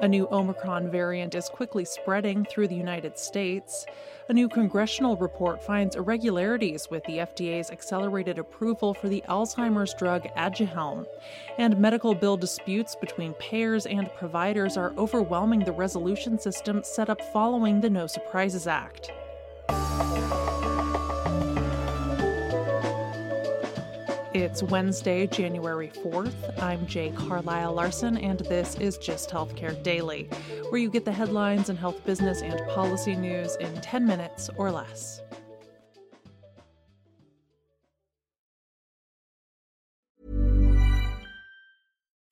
A new Omicron variant is quickly spreading through the United States. A new congressional report finds irregularities with the FDA's accelerated approval for the Alzheimer's drug Aduhelm. And medical bill disputes between payers and providers are overwhelming the resolution system set up following the No Surprises Act. It's Wednesday, January 4th. I'm Jay Carlisle Larson, and this is Gist Healthcare Daily, where you get the headlines and health business and policy news in 10 minutes or less.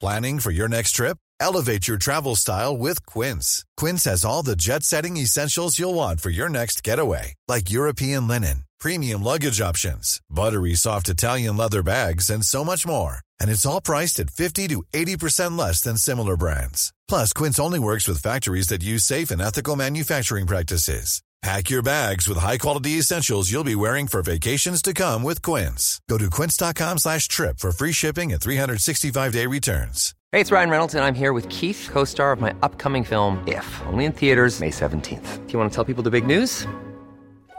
Planning for your next trip? Elevate your travel style with Quince. Quince has all the jet setting essentials you'll want for your next getaway, like European linen premium luggage options, buttery soft Italian leather bags, and so much more. And it's all priced at 50 to 80% less than similar brands. Plus, Quince only works with factories that use safe and ethical manufacturing practices. Pack your bags with high-quality essentials you'll be wearing for vacations to come with Quince. Go to quince.com slash trip for free shipping and 365-day returns. Hey, it's Ryan Reynolds, and I'm here with Keith, co-star of my upcoming film, If, only in theaters May 17th. Do you want to tell people the big news?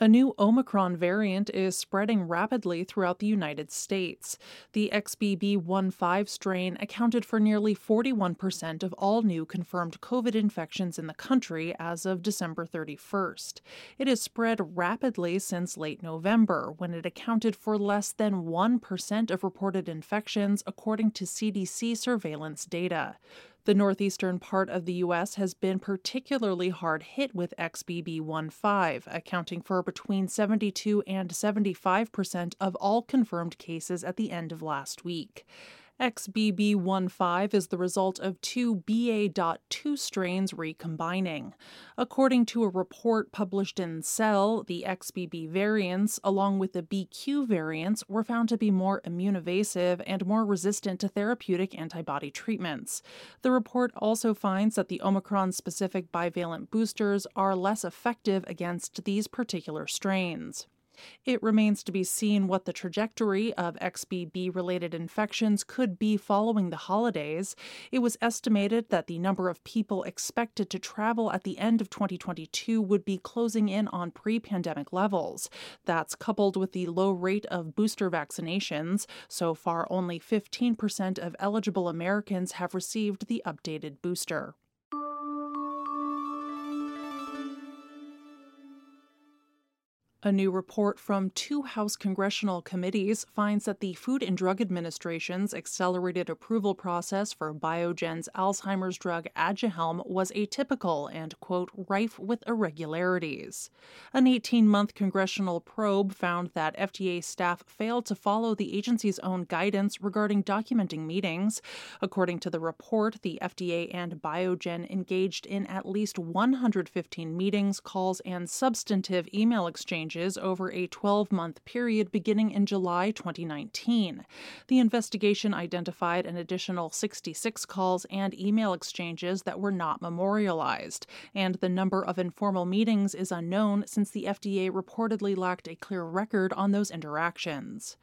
A new Omicron variant is spreading rapidly throughout the United States. The XBB.1.5 strain accounted for nearly 41% of all new confirmed COVID infections in the country as of December 31st. It has spread rapidly since late November, when it accounted for less than 1% of reported infections, according to CDC surveillance data. The northeastern part of the U.S. has been particularly hard hit with XBB.1.5, accounting for between 72 and 75 percent of all confirmed cases at the end of last week. XBB.1.5 is the result of two BA.2 strains recombining. According to a report published in Cell, the XBB variants, along with the BQ variants, were found to be more immunoevasive and more resistant to therapeutic antibody treatments. The report also finds that the Omicron specific bivalent boosters are less effective against these particular strains. It remains to be seen what the trajectory of XBB related infections could be following the holidays. It was estimated that the number of people expected to travel at the end of 2022 would be closing in on pre pandemic levels. That's coupled with the low rate of booster vaccinations. So far, only 15% of eligible Americans have received the updated booster. A new report from two House congressional committees finds that the Food and Drug Administration's accelerated approval process for Biogen's Alzheimer's drug Aduhelm was atypical and, quote, rife with irregularities. An 18 month congressional probe found that FDA staff failed to follow the agency's own guidance regarding documenting meetings. According to the report, the FDA and Biogen engaged in at least 115 meetings, calls, and substantive email exchanges exchanges over a 12 month period beginning in July 2019. The investigation identified an additional 66 calls and email exchanges that were not memorialized, and the number of informal meetings is unknown since the FDA reportedly lacked a clear record on those interactions.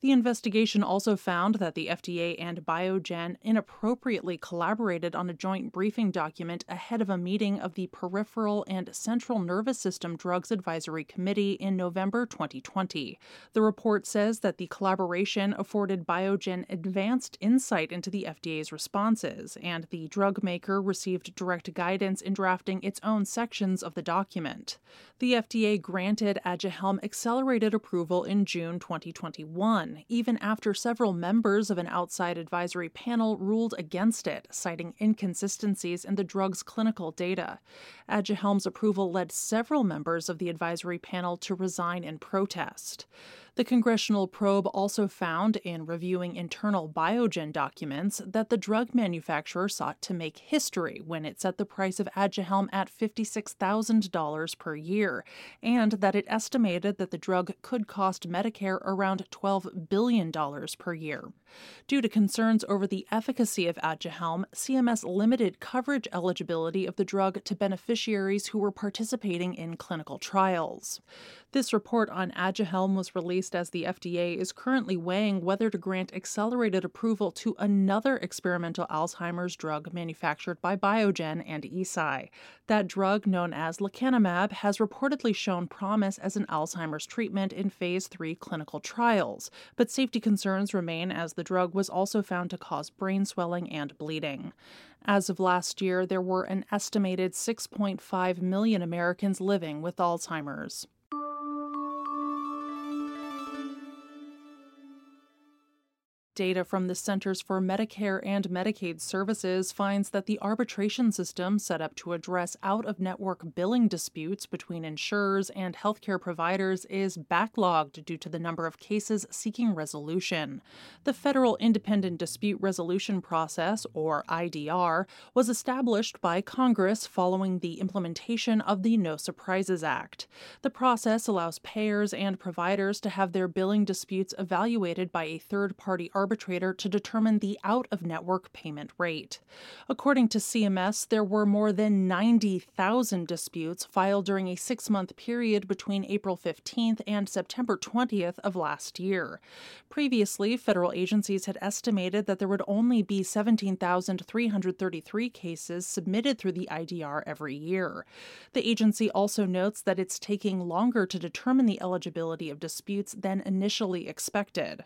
The investigation also found that the FDA and Biogen inappropriately collaborated on a joint briefing document ahead of a meeting of the Peripheral and Central Nervous System Drugs Advisory Committee in November 2020. The report says that the collaboration afforded Biogen advanced insight into the FDA's responses, and the drug maker received direct guidance in drafting its own sections of the document. The FDA granted Aduhelm accelerated approval in June 2021, even after several members of an outside advisory panel ruled against it, citing inconsistencies in the drug's clinical data. Aduhelm's approval led several members of the advisory panel to resign in protest. The congressional probe also found in reviewing internal Biogen documents that the drug manufacturer sought to make history when it set the price of Aduhelm at $56,000 per year, and that it estimated that the drug could cost Medicare around $12 billion per year. Due to concerns over the efficacy of Aduhelm, CMS limited coverage eligibility of the drug to beneficiaries who were participating in clinical trials. This report on Aduhelm was released as the FDA is currently weighing whether to grant accelerated approval to another experimental Alzheimer's drug manufactured by Biogen and Eisai. That drug, known as lecanemab, has reportedly shown promise as an Alzheimer's treatment in phase 3 clinical trials, but safety concerns remain as the drug was also found to cause brain swelling and bleeding. As of last year, there were an estimated 6.5 million Americans living with Alzheimer's. Data from the Centers for Medicare and Medicaid Services finds that the arbitration system set up to address out of network billing disputes between insurers and healthcare providers is backlogged due to the number of cases seeking resolution. The Federal Independent Dispute Resolution Process, or IDR, was established by Congress following the implementation of the No Surprises Act. The process allows payers and providers to have their billing disputes evaluated by a third party arbitrator arbitrator to determine the out of network payment rate. According to CMS, there were more than 90,000 disputes filed during a six month period between April 15th and September 20th of last year. Previously, federal agencies had estimated that there would only be 17,333 cases submitted through the IDR every year. The agency also notes that it's taking longer to determine the eligibility of disputes than initially expected.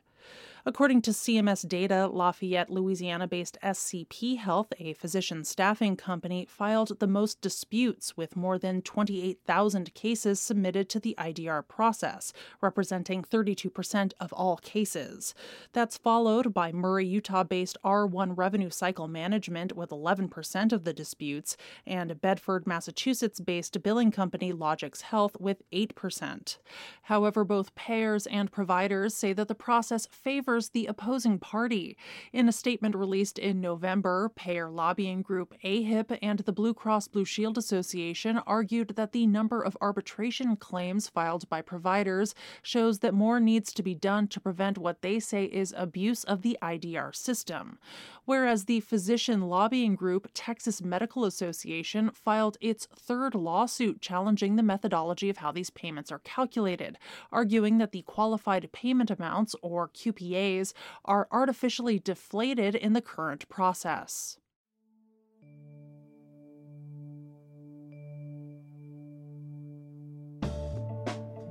According to CMS data, Lafayette, Louisiana based SCP Health, a physician staffing company, filed the most disputes with more than 28,000 cases submitted to the IDR process, representing 32% of all cases. That's followed by Murray, Utah based R1 Revenue Cycle Management with 11% of the disputes, and Bedford, Massachusetts based billing company Logix Health with 8%. However, both payers and providers say that the process favors the opposing party. In a statement released in November, payer lobbying group AHIP and the Blue Cross Blue Shield Association argued that the number of arbitration claims filed by providers shows that more needs to be done to prevent what they say is abuse of the IDR system. Whereas the physician lobbying group Texas Medical Association filed its third lawsuit challenging the methodology of how these payments are calculated, arguing that the qualified payment amounts, or QPA, are artificially deflated in the current process.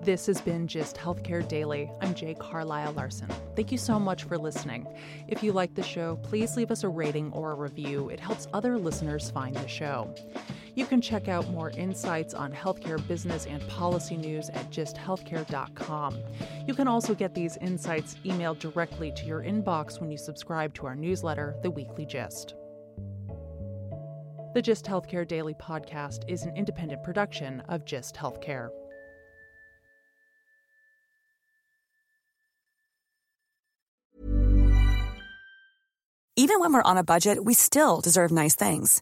This has been Gist Healthcare Daily. I'm Jay Carlisle Larson. Thank you so much for listening. If you like the show, please leave us a rating or a review. It helps other listeners find the show. You can check out more insights on healthcare business and policy news at gisthealthcare.com. You can also get these insights emailed directly to your inbox when you subscribe to our newsletter, The Weekly Gist. The Gist Healthcare Daily podcast is an independent production of Gist Healthcare. Even when we're on a budget, we still deserve nice things.